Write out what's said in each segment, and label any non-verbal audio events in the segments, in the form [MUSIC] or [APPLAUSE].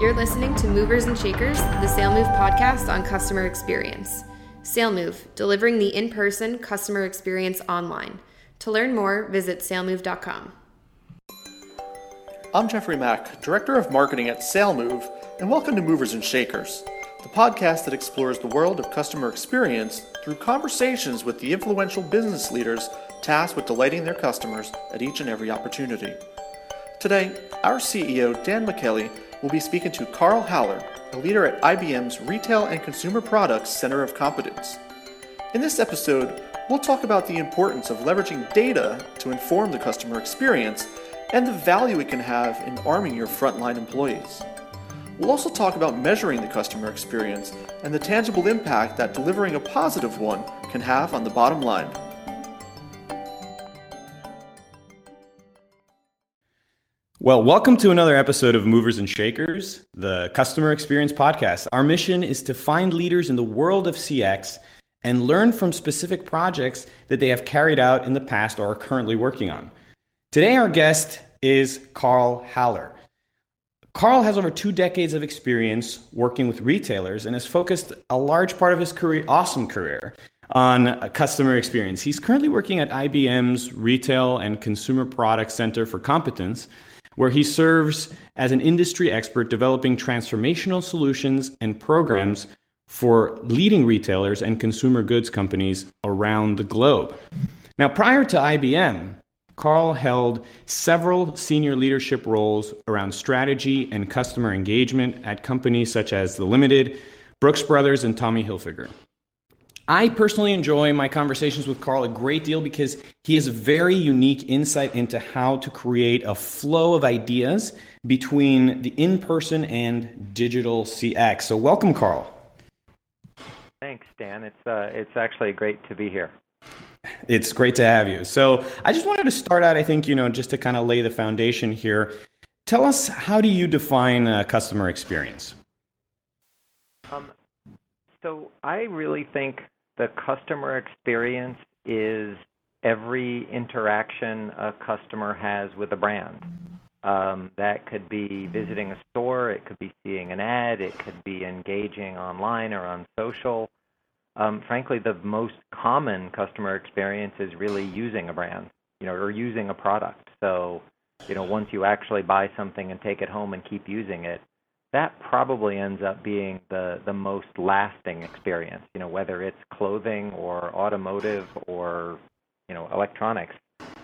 You're listening to Movers and Shakers, the SaleMove podcast on customer experience. SaleMove, delivering the in person customer experience online. To learn more, visit salemove.com. I'm Jeffrey Mack, Director of Marketing at SaleMove, and welcome to Movers and Shakers, the podcast that explores the world of customer experience through conversations with the influential business leaders tasked with delighting their customers at each and every opportunity. Today, our CEO, Dan Michaeli, we'll be speaking to Karl Haller, a leader at IBM's Retail and Consumer Products Center of Competence. In this episode, we'll talk about the importance of leveraging data to inform the customer experience and the value it can have in arming your frontline employees. We'll also talk about measuring the customer experience and the tangible impact that delivering a positive one can have on the bottom line. Well, welcome to another episode of Movers and Shakers, the customer experience podcast. Our mission is to find leaders in the world of CX and learn from specific projects that they have carried out in the past or are currently working on. Today, our guest is Karl Haller. Karl has over two decades of experience working with retailers and has focused a large part of his career, awesome career, on customer experience. He's currently working at IBM's Retail and Consumer Products Center for Competence where he serves as an industry expert developing transformational solutions and programs for leading retailers and consumer goods companies around the globe. Now, prior to IBM, Karl held several senior leadership roles around strategy and customer engagement at companies such as The Limited, Brooks Brothers, and Tommy Hilfiger. I personally enjoy my conversations with Karl a great deal because he has a very unique insight into how to create a flow of ideas between the in person and digital CX. So, welcome, Karl. Thanks, Dan. It's, uh, it's actually great to be here. It's great to have you. So, I just wanted to start out, I think, you know, just to kind of lay the foundation here. Tell us, how do you define a customer experience? Um, so, I really think the customer experience is every interaction a customer has with a brand. Um, that could be visiting a store, it could be seeing an ad, it could be engaging online or on social. Um, frankly, the most common customer experience is really using a brand, you know, or using a product. So, you know, once you actually buy something and take it home and keep using it, that probably ends up being the the most lasting experience. You know, whether it's clothing or automotive or you know electronics.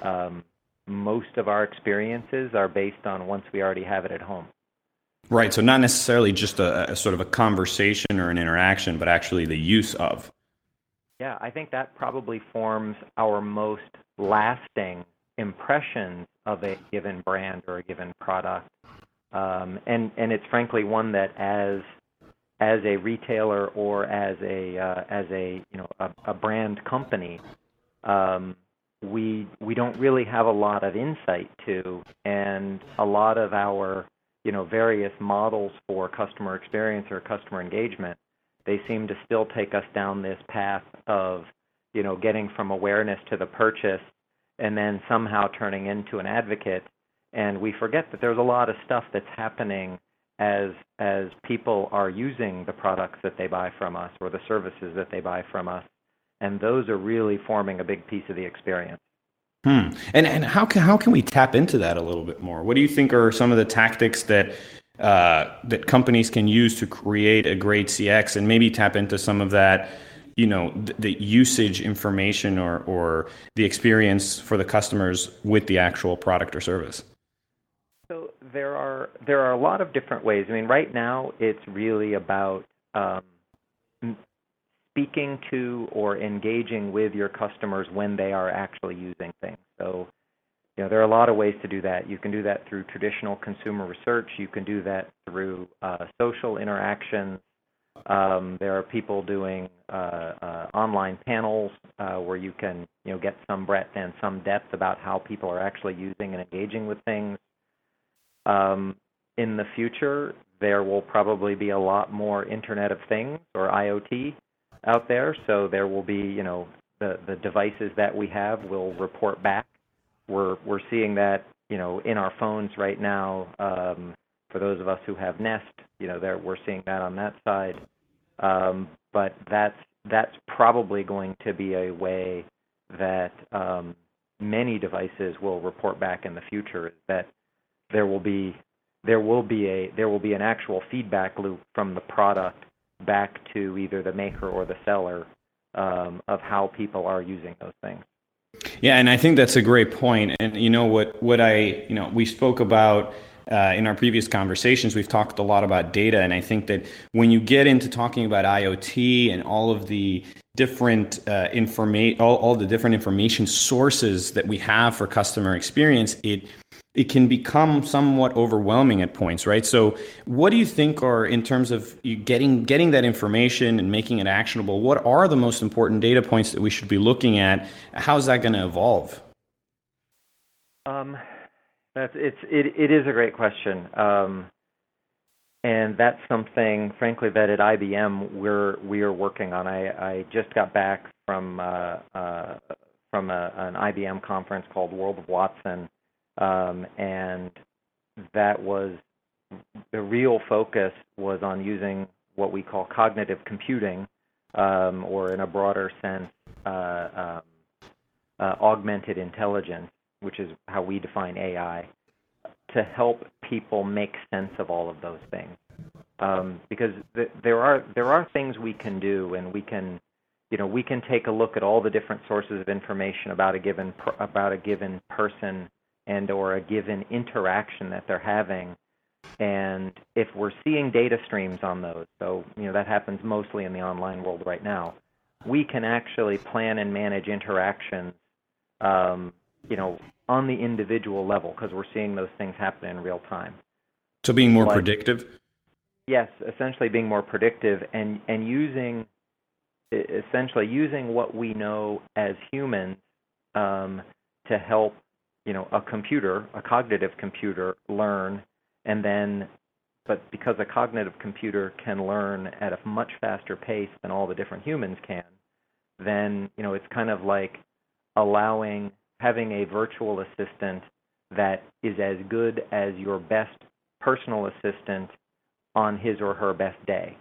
Um, most of our experiences are based on once we already have it at home. Right. So not necessarily just a, a sort of a conversation or an interaction, but actually the use of. Yeah, I think that probably forms our most lasting impressions of a given brand or a given product um, and and it's frankly one that as as a retailer or as a uh, as a you know a, a brand company, um, we we don't really have a lot of insight to, and a lot of our you know various models for customer experience or customer engagement, they seem to still take us down this path of you know getting from awareness to the purchase, and then somehow turning into an advocate and we forget that there's a lot of stuff that's happening as as people are using the products that they buy from us or the services that they buy from us and those are really forming a big piece of the experience. Hmm. and and how can how can we tap into that a little bit more? What do you think are some of the tactics that uh, that companies can use to create a great CX and maybe tap into some of that you know the, the, usage information or or the experience for the customers with the actual product or service there are there are a lot of different ways. I mean, right now it's really about um, speaking to or engaging with your customers when they are actually using things. So, you know, there are a lot of ways to do that. You can do that through traditional consumer research. You can do that through uh, social interactions. Um, there are people doing uh, uh, online panels uh, where you can, you know, get some breadth and some depth about how people are actually using and engaging with things. Um, in the future, there will probably be a lot more Internet of Things or IoT out there. So there will be, you know, the the devices that we have will report back. We're we're seeing that, you know, in our phones right now. Um, For those of us who have Nest, you know, there we're seeing that on that side. Um, but that's that's probably going to be a way that um, many devices will report back in the future that there will be there will be a there will be an actual feedback loop from the product back to either the maker or the seller um, of how people are using those things. Yeah, and I think that's a great point. And you know what what I you know we spoke about uh, in our previous conversations, we've talked a lot about data, and I think that when you get into talking about IoT and all of the different uh, information, all, all the different information sources that we have for customer experience, it it can become somewhat overwhelming at points, right? So, what do you think are in terms of getting getting that information and making it actionable? What are the most important data points that we should be looking at? How's that going to evolve? Um, that's it's it it is a great question. Um, and that's something, frankly, that at IBM we're we are working on. I, I just got back from uh, uh, from a, an IBM conference called World of Watson, um, and that was the real focus was on using what we call cognitive computing, um, or in a broader sense, uh, um, uh, augmented intelligence, which is how we define AI, to help people make sense of all of those things. Um, because th- there are there are things we can do, and we can, you know, we can take a look at all the different sources of information about a given per- about a given person and or a given interaction that they're having. And if we're seeing data streams on those so you know that happens mostly in the online world right now we can actually plan and manage interactions um, you know on the individual level because we're seeing those things happen in real time. So being more like, predictive? Yes essentially being more predictive and and using essentially using what we know as humans um, to help you know a computer, a cognitive computer, learn, and then, but because a cognitive computer can learn at a much faster pace than all the different humans can, then you know it's kind of like allowing having a virtual assistant that is as good as your best personal assistant on his or her best day.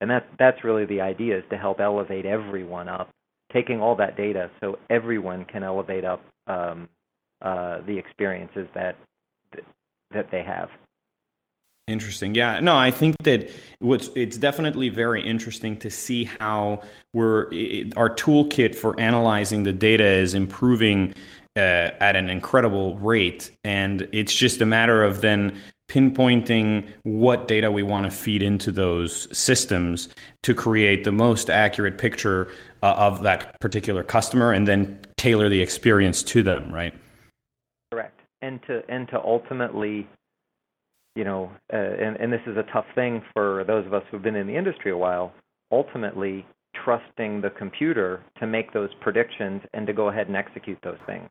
And that that's really the idea is to help elevate everyone up, taking all that data so everyone can elevate up um, uh, the experiences that that they have. Interesting. Yeah. No, I think that what's it's definitely very interesting to see how we're it, our toolkit for analyzing the data is improving uh, at an incredible rate, and it's just a matter of then pinpointing what data we want to feed into those systems to create the most accurate picture uh, of that particular customer, and then tailor the experience to them. Right and to and to ultimately you know uh, and and this is a tough thing for those of us who've been in the industry a while ultimately trusting the computer to make those predictions and to go ahead and execute those things.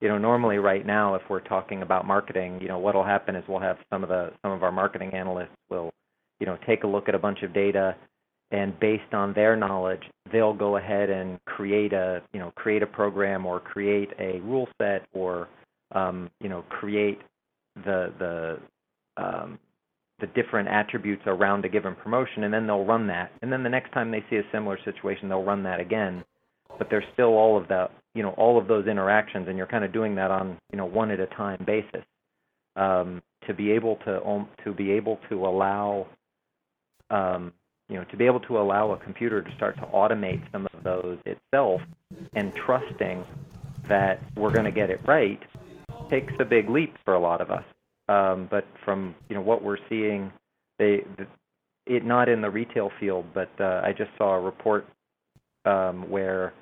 You know normally right now if we're talking about marketing you know what'll happen is we'll have some of the some of our marketing analysts will you know take a look at a bunch of data and based on their knowledge they'll go ahead and create a you know create a program or create a rule set or um, you know, create the the um, the different attributes around a given promotion, and then they'll run that. And then the next time they see a similar situation, they'll run that again. But there's still all of the, you know, all of those interactions, and you're kind of doing that on, you know, one at a time basis. Um, to be able to to be able to allow, um, you know, to be able to allow a computer to start to automate some of those itself, and trusting that we're going to get it right takes a big leap for a lot of us. Um, but from you know what we're seeing, they the, it not in the retail field, but uh, I just saw a report um, where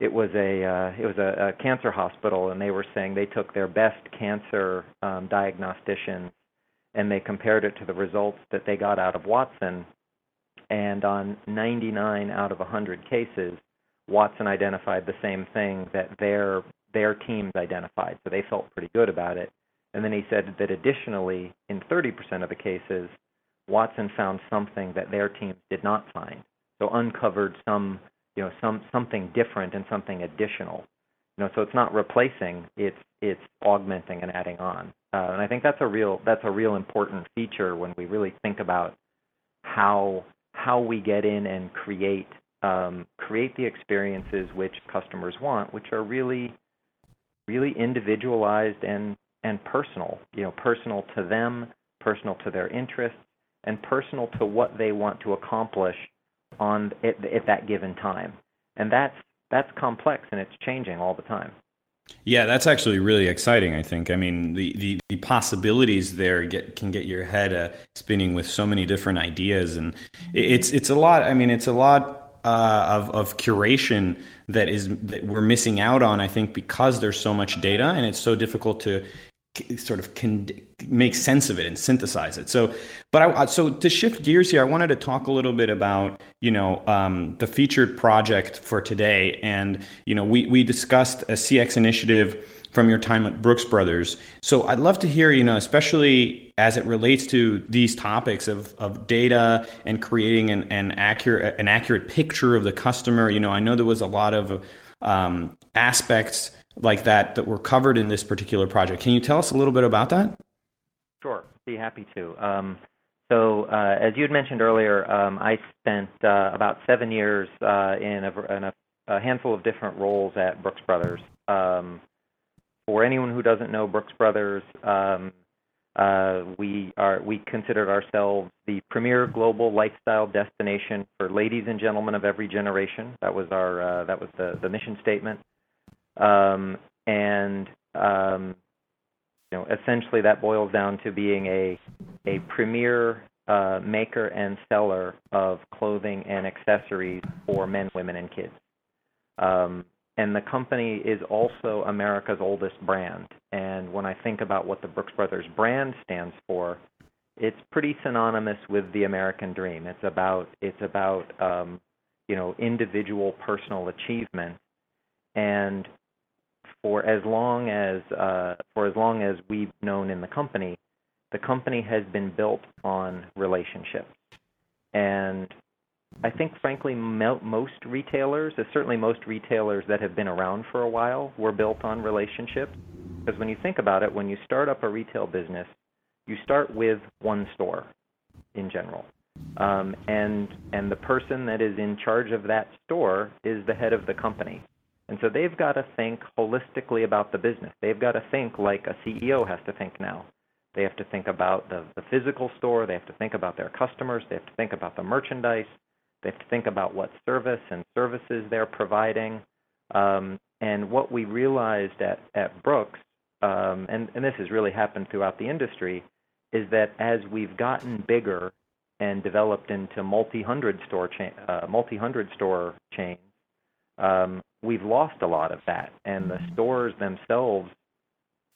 it was a uh, it was a, a cancer hospital, and they were saying they took their best cancer um, diagnosticians and they compared it to the results that they got out of Watson, and on 99 out of 100 cases, Watson identified the same thing that their their teams identified. So they felt pretty good about it. And then he said that additionally, in 30% of the cases, Watson found something that their teams did not find. So uncovered some, you know, some something different and something additional. You know, so it's not replacing, it's it's augmenting and adding on. uh, and I think that's a real that's a real important feature when we really think about how how we get in and create um, create the experiences which customers want, which are really really individualized and and personal. You know, personal to them, personal to their interests, and personal to what they want to accomplish on at, at that given time. And that's that's complex and it's changing all the time. Yeah, that's actually really exciting. I think. I mean, the the, the possibilities there get can get your head uh, spinning with so many different ideas, and it's it's a lot. I mean, it's a lot uh, of of curation that is that we're missing out on. I think because there's so much data, and it's so difficult to sort of can make sense of it and synthesize it. So, but I, so to shift gears here, I wanted to talk a little bit about you know um, the featured project for today, and you know we we discussed a CX initiative from your time at Brooks Brothers. So I'd love to hear you know especially as it relates to these topics of of data and creating an, an accurate an accurate picture of the customer. You know, I know there was a lot of um, aspects like that that were covered in this particular project. Can you tell us a little bit about that? Sure, be happy to. Um, so, uh, as you had mentioned earlier, um, I spent uh, about seven years uh, in, a, in a, a, handful of different roles at Brooks Brothers. Um, for anyone who doesn't know Brooks Brothers, um, uh, we are we considered ourselves the premier global lifestyle destination for ladies and gentlemen of every generation. That was our uh, that was the the mission statement. Um, and um, you know, essentially that boils down to being a a premier uh, maker and seller of clothing and accessories for men, women, and kids. Um, and the company is also America's oldest brand. And when I think about what the Brooks Brothers brand stands for, it's pretty synonymous with the American dream. It's about it's about um, you know individual personal achievement, and for as long as uh, for as long as we've known in the company, the company has been built on relationships, and I think frankly most retailers, uh, certainly most retailers that have been around for a while, were built on relationships. Because when you think about it, when you start up a retail business, you start with one store in general. Um, and and the person that is in charge of that store is the head of the company. And so they've got to think holistically about the business. They've got to think like a CEO has to think now. They have to think about the, the physical store. They have to think about their customers. They have to think about the merchandise. They have to think about what service and services they're providing. Um, and what we realized at, at Brooks, um, and, and this has really happened throughout the industry, is that as we've gotten bigger and developed into multi-hundred store cha- uh, multi-hundred store chains, um, we've lost a lot of that, and the mm-hmm. stores themselves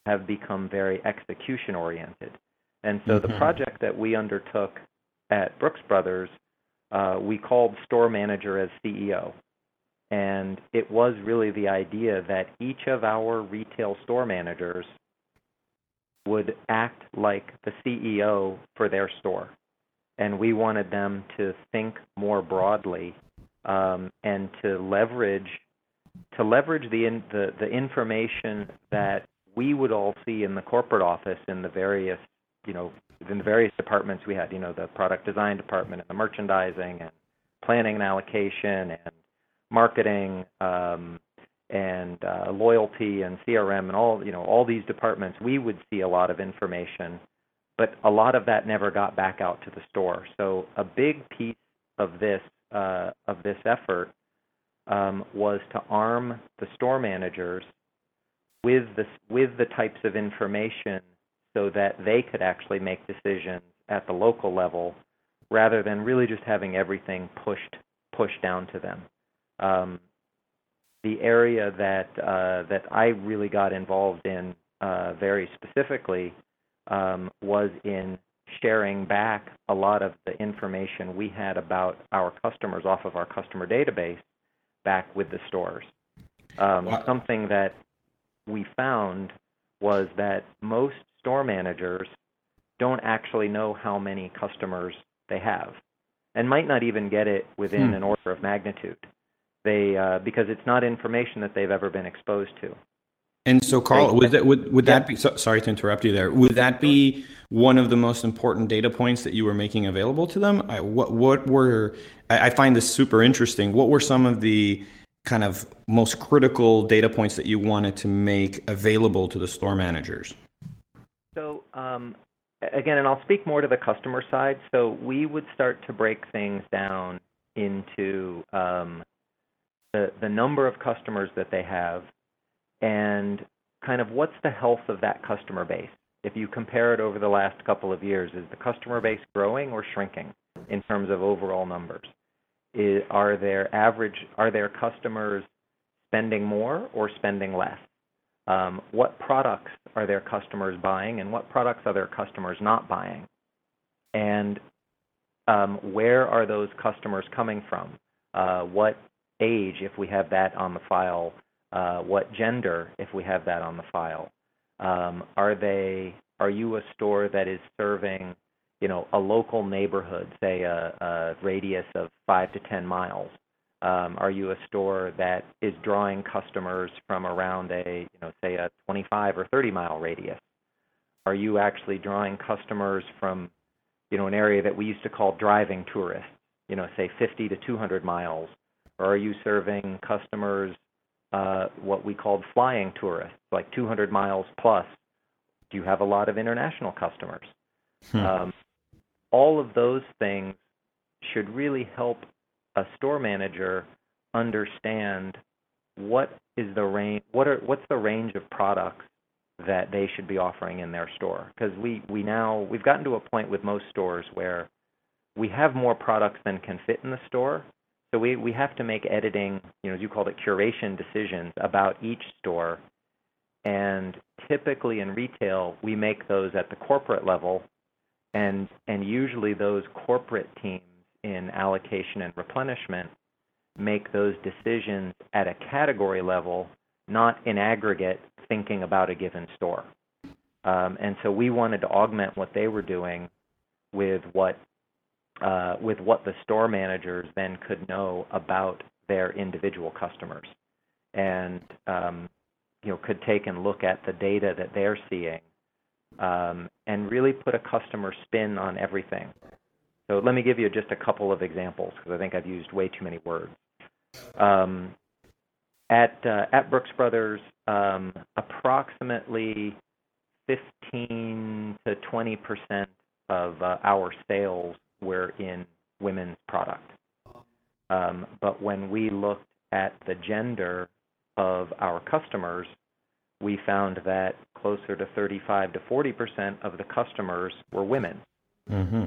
have become very execution oriented. And so mm-hmm. the project that we undertook at Brooks Brothers, uh, we called store manager as CEO. And it was really the idea that each of our retail store managers would act like the CEO for their store. And we wanted them to think more broadly um, and to leverage to leverage the, in, the the information that we would all see in the corporate office in the various you know in the various departments we had you know the product design department and the merchandising and planning and allocation and marketing um, and uh, loyalty and CRM and all you know all these departments we would see a lot of information but a lot of that never got back out to the store. So a big piece of this uh, of this effort um, was to arm the store managers with the with the types of information so that they could actually make decisions at the local level rather than really just having everything pushed pushed down to them. Um, the area that uh, that I really got involved in uh, very specifically um, was in sharing back a lot of the information we had about our customers off of our customer database back with the stores. Um, wow. Something that we found was that most store managers don't actually know how many customers they have, and might not even get it within hmm. an order of magnitude. They uh, because it's not information that they've ever been exposed to. And so, Karl, would that would would that be? So, sorry to interrupt you there. Would that be one of the most important data points that you were making available to them? I, what what were? I, I find this super interesting. What were some of the kind of most critical data points that you wanted to make available to the store managers? So um, again, and I'll speak more to the customer side. So we would start to break things down into um, the the number of customers that they have and kind of what's the health of that customer base. If you compare it over the last couple of years, is the customer base growing or shrinking in terms of overall numbers? Is, are their average are their customers spending more or spending less? Um, what products are their customers buying and what products are their customers not buying? And um, where are those customers coming from? Uh, what age, if we have that on the file, uh, what gender, if we have that on the file. Um, are they? Are you a store that is serving, you know, a local neighborhood, say a, a radius of five to ten miles? Um, are you a store that is drawing customers from around a, you know, say a 25 or 30 mile radius? Are you actually drawing customers from, you know, an area that we used to call driving tourists, you know, say 50 to 200 miles? Or are you serving customers uh, what we called flying tourists, like 200 miles plus. Do you have a lot of international customers? Hmm. Um, all of those things should really help a store manager understand what is the range what are what's the range of products that they should be offering in their store? Because we we now we've gotten to a point with most stores where we have more products than can fit in the store. So we, we have to make editing, you know, as you called it, curation decisions about each store. And typically in retail, we make those at the corporate level, and and usually those corporate teams in allocation and replenishment make those decisions at a category level, not in aggregate thinking about a given store. Um, and so we wanted to augment what they were doing with what uh, with what the store managers then could know about their individual customers, and um, you know could take and look at the data that they're seeing, um, and really put a customer spin on everything. So let me give you just a couple of examples because I think I've used way too many words. Um, at uh, at Brooks Brothers, um, approximately 15 to 20 percent of uh, our sales were in women's product. Um, but when we looked at the gender of our customers, we found that closer to 35 to 40 percent of the customers were women, mm-hmm.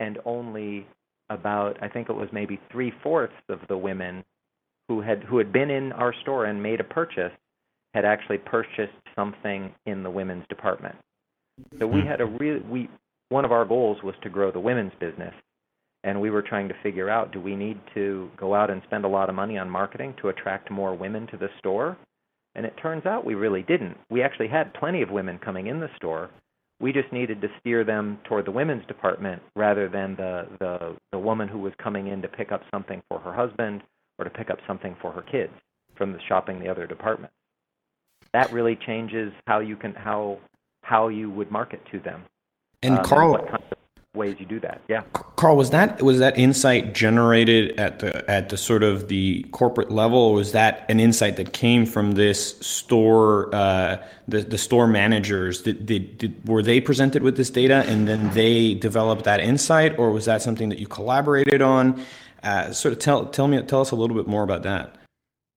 And only about I think it was maybe three fourths of the women who had who had been in our store and made a purchase had actually purchased something in the women's department. So we hmm. had a real we one of our goals was to grow the women's business. And we were trying to figure out do we need to go out and spend a lot of money on marketing to attract more women to the store? And it turns out we really didn't. We actually had plenty of women coming in the store. We just needed to steer them toward the women's department rather than the, the, the woman who was coming in to pick up something for her husband or to pick up something for her kids from the shopping the other department. That really changes how you can how how you would market to them. And um, Karl, and ways you do that? Yeah. Karl, was that was that insight generated at the at the sort of the corporate level, or was that an insight that came from this store uh, the the store managers? Did, did, did were they presented with this data and then they developed that insight, or was that something that you collaborated on? Uh, sort of tell tell me tell us a little bit more about that.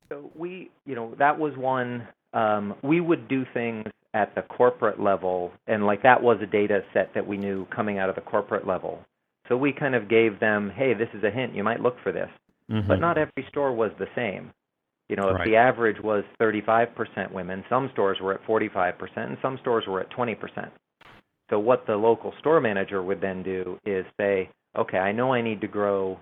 So we, you know, that was one. Um, we would do things at the corporate level, and like that was a data set that we knew coming out of the corporate level. So we kind of gave them, hey, this is a hint, you might look for this. Mm-hmm. But not every store was the same. You know, if right. the average was 35% women, some stores were at 45%, and some stores were at 20%. So what the local store manager would then do is say, okay, I know I need to grow.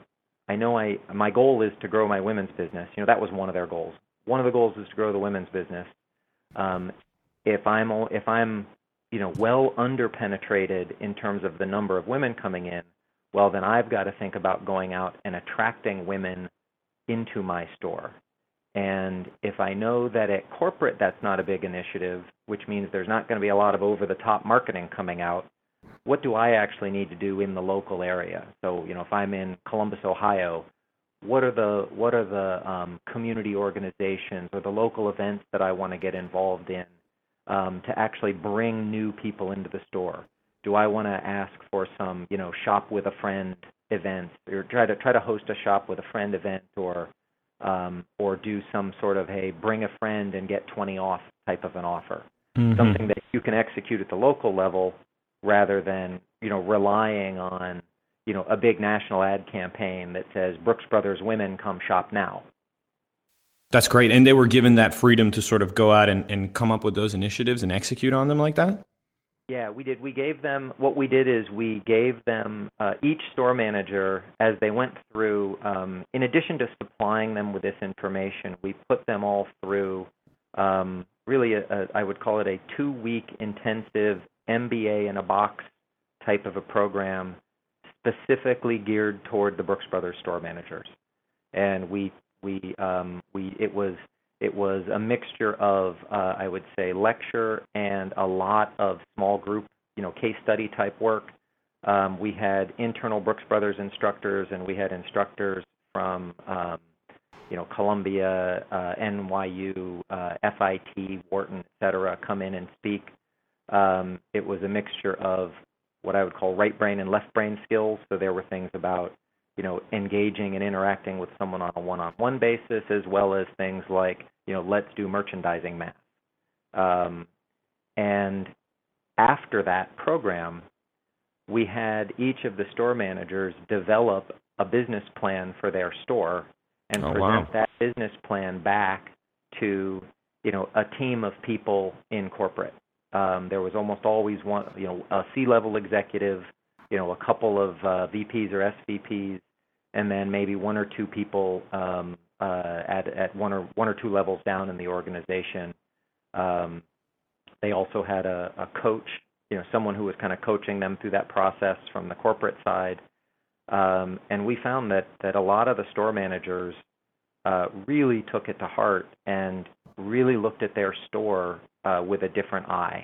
I know I my goal is to grow my women's business. You know, that was one of their goals. One of the goals is to grow the women's business. Um, if I'm if I'm you know well underpenetrated in terms of the number of women coming in, well then I've got to think about going out and attracting women into my store. And if I know that at corporate that's not a big initiative, which means there's not going to be a lot of over the top marketing coming out, what do I actually need to do in the local area? So, you know, if I'm in Columbus, Ohio, what are the what are the um, community organizations or the local events that I want to get involved in um, to actually bring new people into the store? Do I want to ask for some, you know, shop with a friend events or try to try to host a shop with a friend event or um, or do some sort of hey bring a friend and get 20 off type of an offer mm-hmm. something that you can execute at the local level rather than you know relying on you know a big national ad campaign that says Brooks Brothers women come shop now that's great and they were given that freedom to sort of go out and, and come up with those initiatives and execute on them like that yeah, we did. We gave them what we did is we gave them uh, each store manager as they went through. Um, in addition to supplying them with this information, we put them all through um, really a, a, I would call it a two-week intensive MBA in a box type of a program, specifically geared toward the Brooks Brothers store managers. And we we um, we it was it was a mixture of, uh, I would say, lecture and a lot of small group, you know, case study type work. Um, we had internal Brooks Brothers instructors, and we had instructors from, um, you know, Columbia, uh, NYU, uh, FIT, Wharton, et cetera, come in and speak. Um, it was a mixture of what I would call right brain and left brain skills. So there were things about you know, engaging and interacting with someone on a one-on-one basis, as well as things like, you know, let's do merchandising math. Um, and after that program, we had each of the store managers develop a business plan for their store and oh, present wow. that business plan back to, you know, a team of people in corporate. Um, there was almost always one, you know, a C-level executive, you know, a couple of uh, VPs or SVPs, and then maybe one or two people um, uh, at at one or one or two levels down in the organization. Um, they also had a, a coach, you know, someone who was kind of coaching them through that process from the corporate side. Um, and we found that that a lot of the store managers uh, really took it to heart and really looked at their store uh, with a different eye.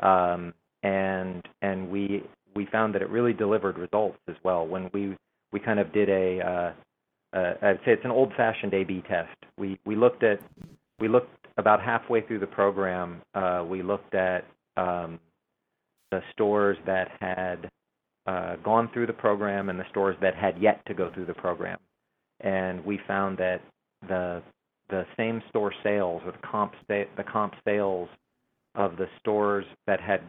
Um, and and we we found that it really delivered results as well when we we kind of did a uh, uh, I'd say it's an old-fashioned A/B test. We we looked at we looked about halfway through the program. Uh, we looked at um, the stores that had uh, gone through the program and the stores that had yet to go through the program, and we found that the the same store sales or the comp sta- the comp sales of the stores that had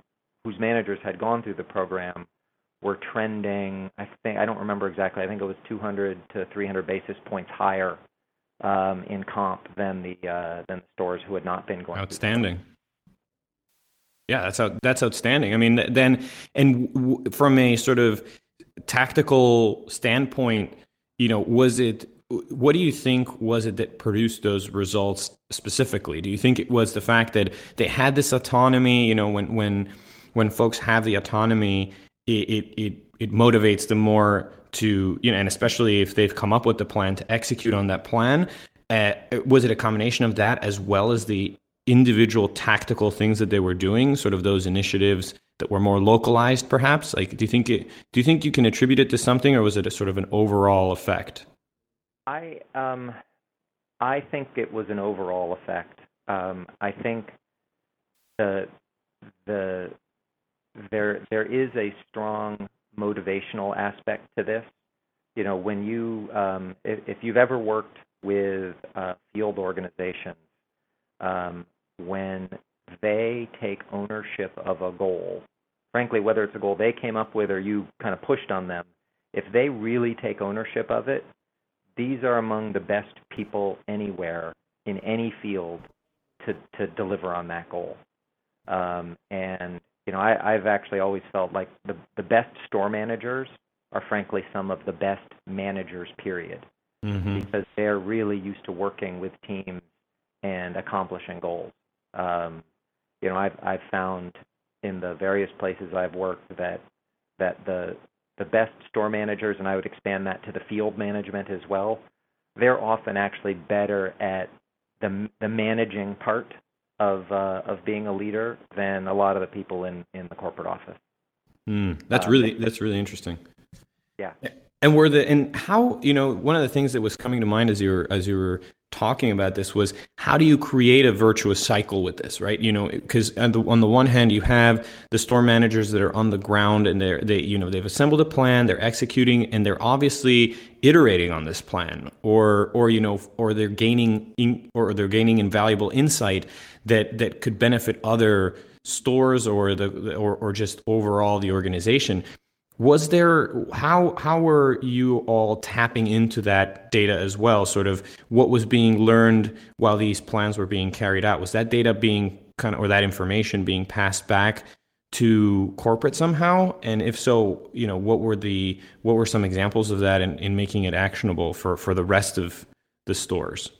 whose managers had gone through the program were trending, I think, I don't remember exactly, I think it was 200 to 300 basis points higher um, in comp than the uh, than the stores who had not been going. Outstanding. Yeah, that's out, that's outstanding. I mean, then and w- from a sort of tactical standpoint, you know, was it what do you think was it that produced those results specifically? Do you think it was the fact that they had this autonomy, you know, when when when folks have the autonomy it, it, it, it motivates them more to, you know, and especially if they've come up with the plan to execute on that plan. Uh, was it a combination of that as well as the individual tactical things that they were doing, sort of those initiatives that were more localized, perhaps? Like, do you think it? Do you think you can attribute it to something, or was it a sort of an overall effect? I um, I think it was an overall effect. Um, I think the the there there is a strong motivational aspect to this. You know, when you um, if, if you've ever worked with uh, field organizations, um, when they take ownership of a goal, frankly, whether it's a goal they came up with or you kind of pushed on them, if they really take ownership of it, these are among the best people anywhere in any field to to deliver on that goal. Um, and you know, I, I've actually always felt like the the best store managers are frankly some of the best managers, period, mm-hmm. because they're really used to working with teams and accomplishing goals. Um, you know, I've I've found in the various places I've worked that that the the best store managers, and I would expand that to the field management as well. They're often actually better at the the managing part of uh, of being a leader than a lot of the people in in the corporate office. Mm, that's really that's really interesting. Yeah. And were the and how you know one of the things that was coming to mind as you were as you were talking about this was how do you create a virtuous cycle with this, right? You know, because on the, on the one hand you have the store managers that are on the ground and they're they you know they've assembled a plan, they're executing, and they're obviously iterating on this plan, or or you know, or they're gaining in, or they're gaining invaluable insight that that could benefit other stores or the or, or just overall the organization was there how how were you all tapping into that data as well? Sort of what was being learned while these plans were being carried out? Was that data being kind of or that information being passed back to corporate somehow? And if so you know what were the what were some examples of that in, in making it actionable for for the rest of the stores?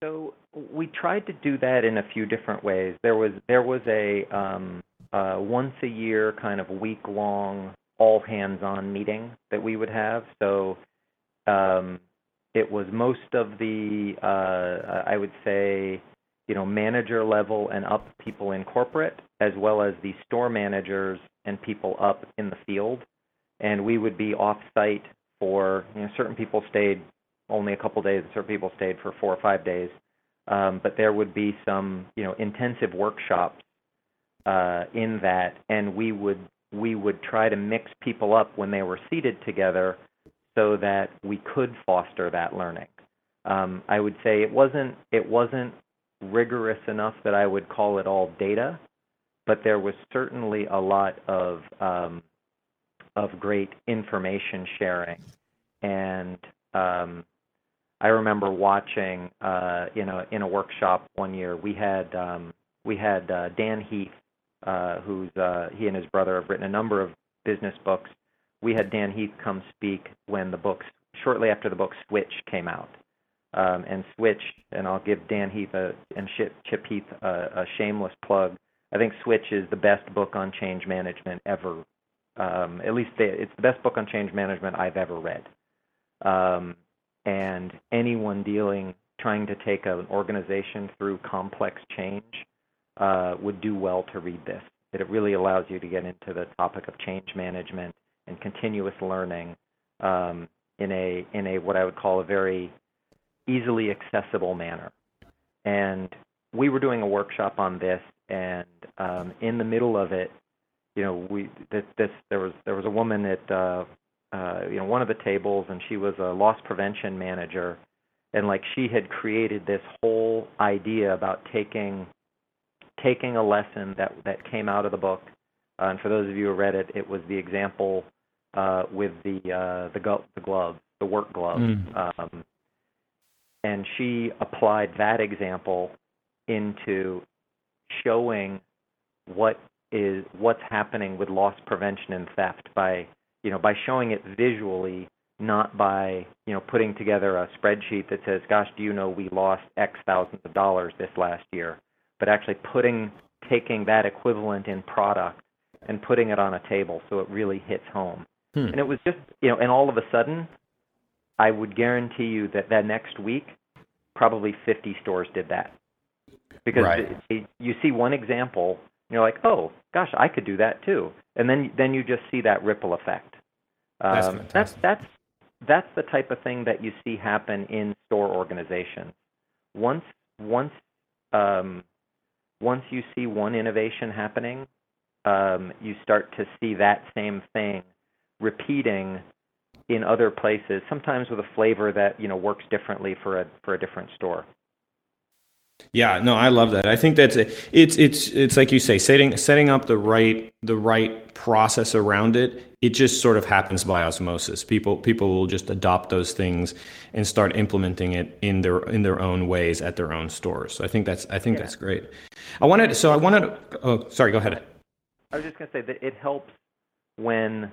So we tried to do that in a few different ways. There was there was a um, uh, once a year kind of week long all hands on meeting that we would have. So um, it was most of the, uh, I would say, you know, manager level and up people in corporate, as well as the store managers and people up in the field. And we would be off site for, you know, certain people stayed only a couple days, certain people stayed for four or five days. Um, but there would be some, you know, intensive workshops uh, in that, and we would we would try to mix people up when they were seated together so that we could foster that learning. Um, I would say it wasn't it wasn't rigorous enough that I would call it all data, but there was certainly a lot of um, of great information sharing, and um, I remember watching uh, in a in a workshop one year we had um, we had uh, Dan Heath uh, who's uh, he and his brother have written a number of business books. We had Dan Heath come speak when the books shortly after the book Switch came out. Um, and Switch, and I'll give Dan Heath a, and Chip, Chip Heath a, a shameless plug. I think Switch is the best book on change management ever. Um, at least they, it's the best book on change management I've ever read. Um, and anyone dealing, trying to take an organization through complex change uh, would do well to read this. That It really allows you to get into the topic of change management and continuous learning um, in a in a what I would call a very easily accessible manner. And we were doing a workshop on this, and um, in the middle of it, you know, we this, this there was there was a woman at uh, uh, you know one of the tables, and she was a loss prevention manager, and like she had created this whole idea about taking taking a lesson that that came out of the book. Uh, and for those of you who read it, it was the example uh, with the uh, the, go- the glove, the work glove, mm. um, and she applied that example into showing what is what's happening with loss prevention and theft by you know by showing it visually not by you know putting together a spreadsheet that says gosh do you know we lost x thousands of dollars this last year but actually putting taking that equivalent in product and putting it on a table so it really hits home. Hmm. And it was just you know, and all of a sudden, I would guarantee you that that next week, probably 50 stores did that because right. you see one example, and you're like, oh gosh, I could do that too, and then then you just see that ripple effect. Um, that's, that's that's that's the type of thing that you see happen in store organizations. Once once um, once you see one innovation happening, um, you start to see that same thing repeating in other places, sometimes with a flavor that you know works differently for a for a different store. Yeah, no, I love that. I think that's it. It's it's it's like you say, setting setting up the right the right process around it. It just sort of happens by osmosis. People people will just adopt those things and start implementing it in their in their own ways at their own stores. So I think that's I think yeah. that's great. I wanted so I wanted. Oh, sorry. Go ahead. I was just going to say that it helps when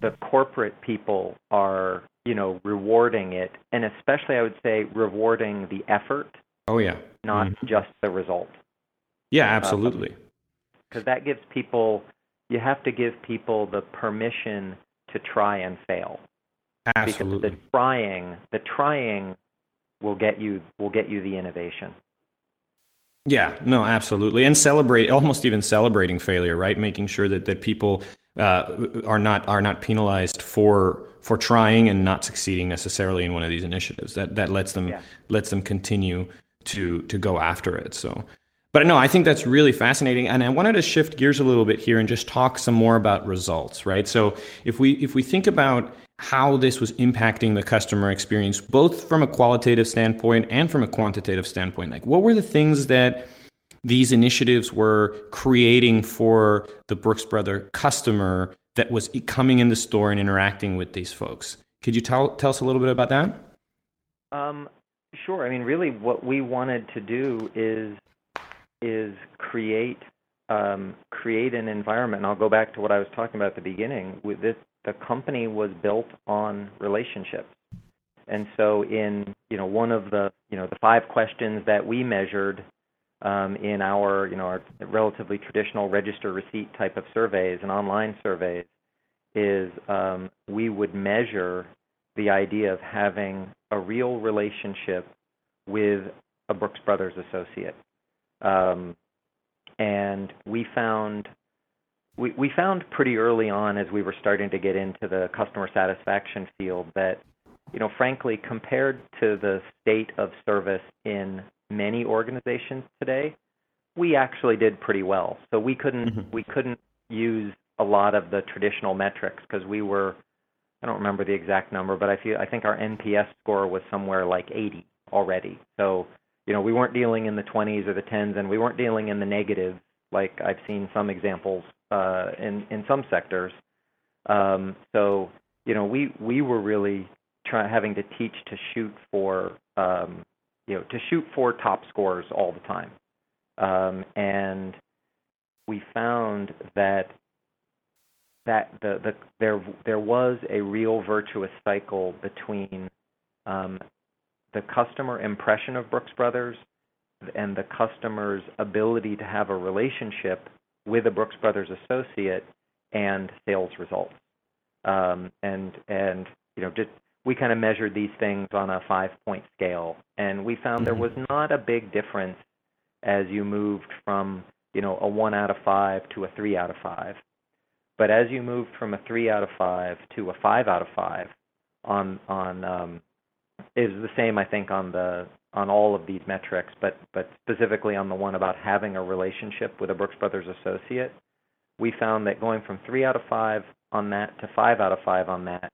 the corporate people are you know rewarding it, and especially I would say rewarding the effort Oh yeah. Not mm-hmm. just the result. Yeah, absolutely. Because that gives people you have to give people the permission to try and fail. Absolutely. Because the trying the trying will get you will get you the innovation. Yeah, no, absolutely, and celebrate almost even celebrating failure, right? Making sure that that people uh, are not are not penalized for for trying and not succeeding necessarily in one of these initiatives. That that lets them yeah. lets them continue to to go after it. So, but no, I think that's really fascinating, and I wanted to shift gears a little bit here and just talk some more about results, right? So if we if we think about how this was impacting the customer experience, both from a qualitative standpoint and from a quantitative standpoint. Like, what were the things that these initiatives were creating for the Brooks Brother customer that was coming in the store and interacting with these folks? Could you tell tell us a little bit about that? Um, sure. I mean, really, what we wanted to do is is create um, create an environment. And I'll go back to what I was talking about at the beginning. With this, the company was built on relationships. And so in you know one of the you know the five questions that we measured um, in our you know our relatively traditional register receipt type of surveys and online surveys is um, we would measure the idea of having a real relationship with a Brooks Brothers associate. Um, and we found we, we found pretty early on as we were starting to get into the customer satisfaction field that, you know, frankly, compared to the state of service in many organizations today, we actually did pretty well. So we couldn't mm-hmm. we couldn't use a lot of the traditional metrics because we were I don't remember the exact number, but I feel I think our NPS score was somewhere like 80 already. So you know we weren't dealing in the 20s or the 10s, and we weren't dealing in the negatives like I've seen some examples uh, in in some sectors. Um, so you know, we we were really trying having to teach to shoot for um, you know to shoot for top scores all the time, um, and we found that that the, the there there was a real virtuous cycle between um, the customer impression of Brooks Brothers and the customer's ability to have a relationship with a Brooks Brothers associate and sales results. Um, and and you know just we kind of measured these things on a five point scale, and we found there mm-hmm. was not a big difference as you moved from you know a one out of five to a three out of five. But as you moved from a three out of five to a five out of five on on um, is the same I think on the on all of these metrics, but but specifically on the one about having a relationship with a Brooks Brothers associate, we found that going from three out of five on that to five out of five on that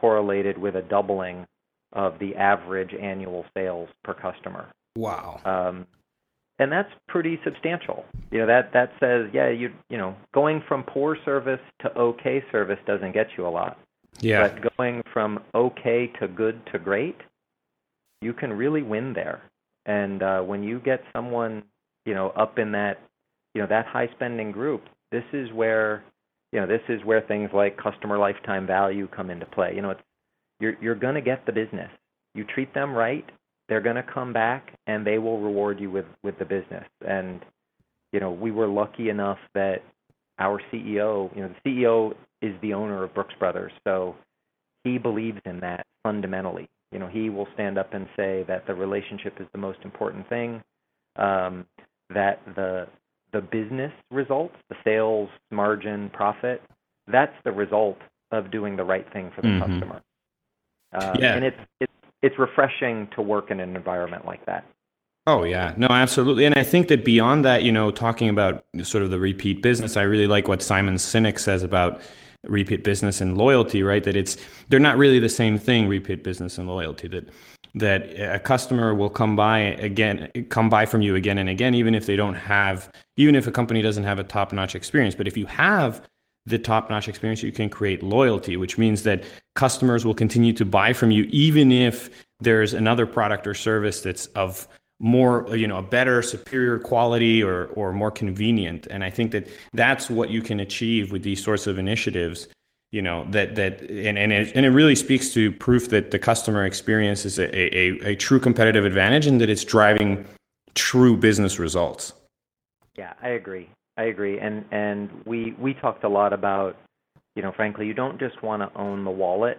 correlated with a doubling of the average annual sales per customer. Wow. Um, and that's pretty substantial. You know that that says, yeah, you you know, going from poor service to okay service doesn't get you a lot. Yeah. But going from okay to good to great you can really win there. And uh, when you get someone, you know, up in that, you know, that high spending group, this is where, you know, this is where things like customer lifetime value come into play. You know, it's you're you're going to get the business. You treat them right, they're going to come back and they will reward you with with the business. And you know, we were lucky enough that our CEO, you know, the CEO is the owner of Brooks Brothers, so he believes in that fundamentally you know he will stand up and say that the relationship is the most important thing um, that the the business results the sales margin profit that's the result of doing the right thing for the mm-hmm. customer uh, yeah. and it's it's refreshing to work in an environment like that Oh yeah, no, absolutely, and I think that beyond that, you know, talking about sort of the repeat business, I really like what Simon Sinek says about repeat business and loyalty, right? That it's they're not really the same thing, repeat business and loyalty. That that a customer will come by again, come by from you again and again, even if they don't have, even if a company doesn't have a top notch experience. But if you have the top notch experience, you can create loyalty, which means that customers will continue to buy from you, even if there's another product or service that's of more you know a better superior quality or or more convenient. And i think that that's what you can achieve with these sorts of initiatives you know that that and and it, and it really speaks to proof that the customer experience is a, a, a true competitive advantage and that it's driving true business results. Yeah i agree i agree and and we we talked a lot about you know frankly you don't just want to own the wallet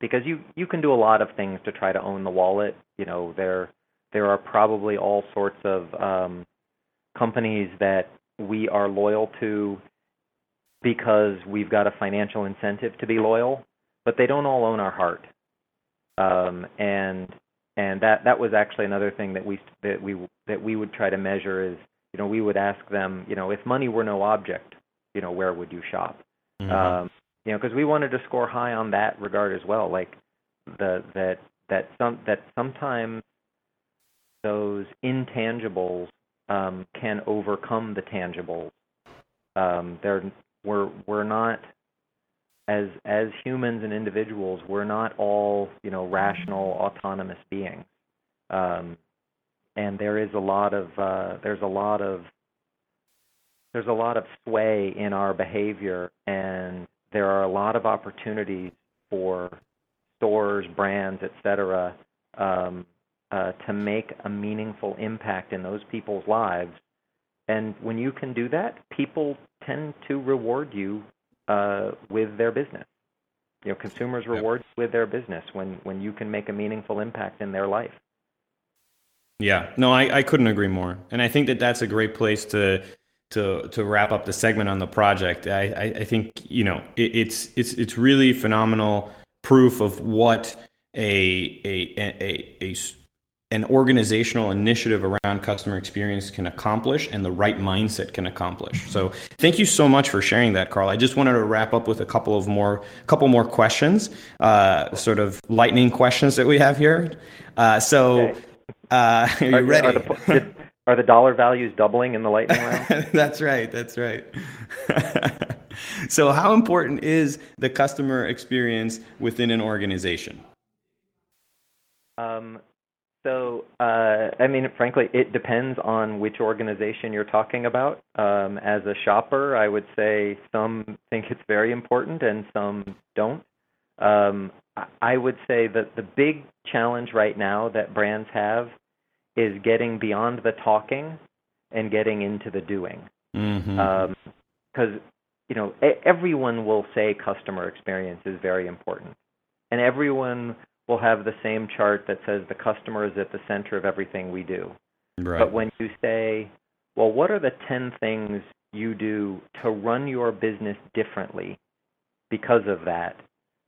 because you you can do a lot of things to try to own the wallet. You know, there there are probably all sorts of um, companies that we are loyal to because we've got a financial incentive to be loyal, but they don't all own our heart. Um, and and that that was actually another thing that we that we that we would try to measure is you know we would ask them you know if money were no object you know where would you shop? Mm-hmm. um, you know because we wanted to score high on that regard as well like the that that some that sometimes those intangibles um, can overcome the tangibles. Um, they're we're we're not as as humans and individuals, we're not all you know rational, autonomous beings, um, and there is a lot of uh, there's a lot of there's a lot of sway in our behavior, and there are a lot of opportunities for stores, brands, etc., um, uh, to make a meaningful impact in those people's lives. And when you can do that, people tend to reward you uh, with their business. You know, consumers reward yep. with their business when when you can make a meaningful impact in their life. Yeah, no, I, I couldn't agree more, and I think that that's a great place to to to wrap up the segment on the project. I I, I think you know it, it's it's it's really phenomenal proof of what a a a, a, a an organizational initiative around customer experience can accomplish and the right mindset can accomplish. So thank you so much for sharing that, Karl. I just wanted to wrap up with a couple of more couple more questions, uh, sort of lightning questions that we have here. Uh, so okay. Uh, [LAUGHS] are you are, ready? Are the, are the, dollar values doubling in the lightning round? [LAUGHS] that's right. That's right. [LAUGHS] so how important is the customer experience within an organization? Um, so, uh, I mean, frankly, it depends on which organization you're talking about. Um, as a shopper, I would say some think it's very important and some don't. Um, I would say that the big challenge right now that brands have is getting beyond the talking and getting into the doing. Because mm-hmm. um, you know, everyone will say customer experience is very important, and everyone will have the same chart that says the customer is at the center of everything we do. Right. But when you say, well, what are the 10 things you do to run your business differently because of that?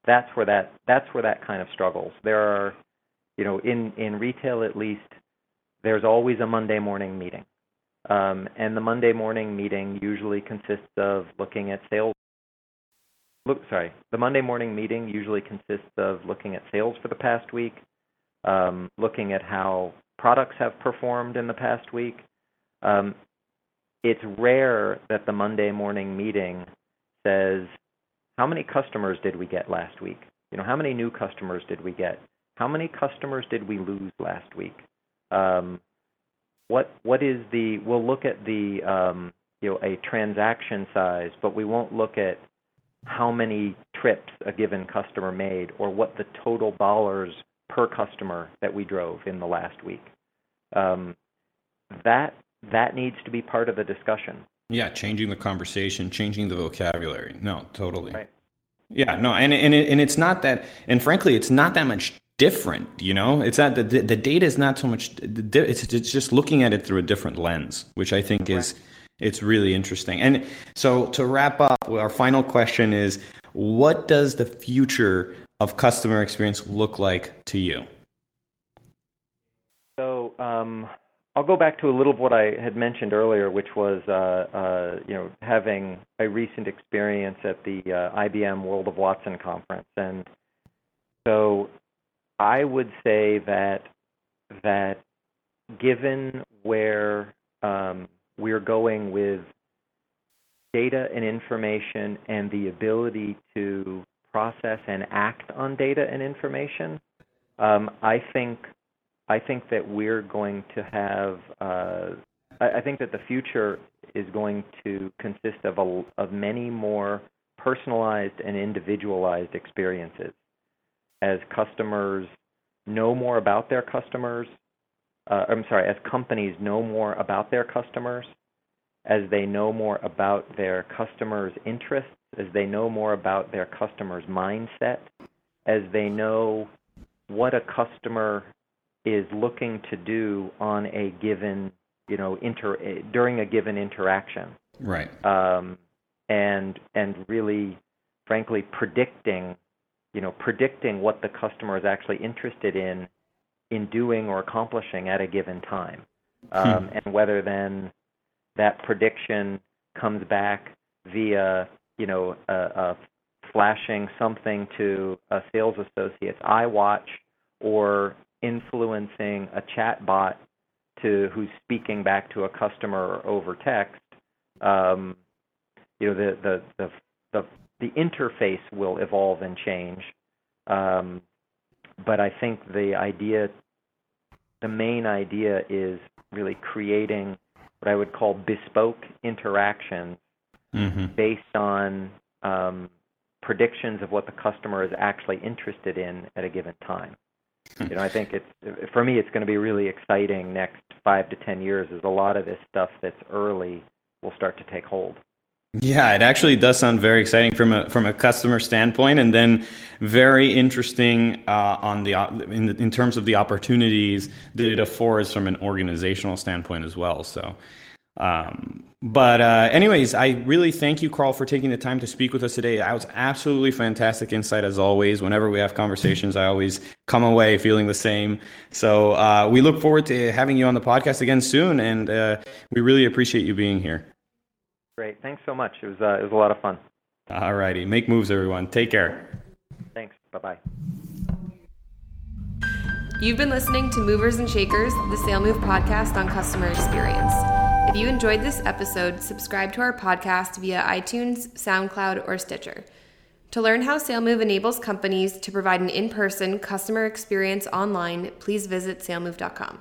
That's where that that's where that kind of struggles. There are, you know, in in retail at least, there's always a Monday morning meeting, um, and the Monday morning meeting usually consists of looking at sales look, sorry, the Monday morning meeting usually consists of looking at sales for the past week, um, looking at how products have performed in the past week. Um, it's rare that the Monday morning meeting says, how many customers did we get last week? You know, how many new customers did we get? How many customers did we lose last week? Um, what what is the? We'll look at the um, you know a transaction size, but we won't look at how many trips a given customer made or what the total dollars per customer that we drove in the last week. Um, that that needs to be part of the discussion. Yeah, changing the conversation, changing the vocabulary. No, totally. Right. Yeah, no, and and it, and it's not that, and frankly, it's not that much different. You know, it's not the the data is not so much. It's it's just looking at it through a different lens, which I think right. is it's really interesting. And so to wrap up, our final question is what does the future of customer experience look like to you? So um, I'll go back to a little of what I had mentioned earlier, which was uh, uh, you know having a recent experience at the uh, IBM World of Watson conference, and so I would say that that given where um, we're going with data and information and the ability to process and act on data and information, um, I think I think that we're going to have. Uh, I, I think that the future is going to consist of a, of many more personalized and individualized experiences as customers know more about their customers uh, I'm sorry, as companies know more about their customers, as they know more about their customers' interests, as they know more about their customers' mindset, as they know what a customer is looking to do on a given, you know, inter during a given interaction. Right. Um, and and really, frankly, predicting, you know, predicting what the customer is actually interested in in doing or accomplishing at a given time, um, hmm. and whether then that prediction comes back via, you know, a, a flashing something to a sales associate's iWatch or influencing a chat bot to who's speaking back to a customer over text, um, you know, the, the, the, the, the interface will evolve and change. Um, but I think the idea, the main idea is really creating what I would call bespoke interactions mm-hmm. based on um, predictions of what the customer is actually interested in at a given time. You know, I think it's for me, it's going to be really exciting next five to ten years. As a lot of this stuff that's early will start to take hold. Yeah, it actually does sound very exciting from a from a customer standpoint, and then very interesting uh, on the in, in terms of the opportunities that it affords from an organizational standpoint as well. So, um, but uh, anyways, I really thank you, Karl, for taking the time to speak with us today. That was absolutely fantastic insight as always. Whenever we have conversations, I always come away feeling the same. So uh, we look forward to having you on the podcast again soon, and uh, we really appreciate you being here. Great, thanks so much. It was uh, it was a lot of fun. All righty, make moves, everyone. Take care. Thanks. Bye bye. You've been listening to Movers and Shakers, the SaleMove podcast on customer experience. If you enjoyed this episode, subscribe to our podcast via iTunes, SoundCloud, or Stitcher. To learn how SaleMove enables companies to provide an in person customer experience online, please visit salemove.com.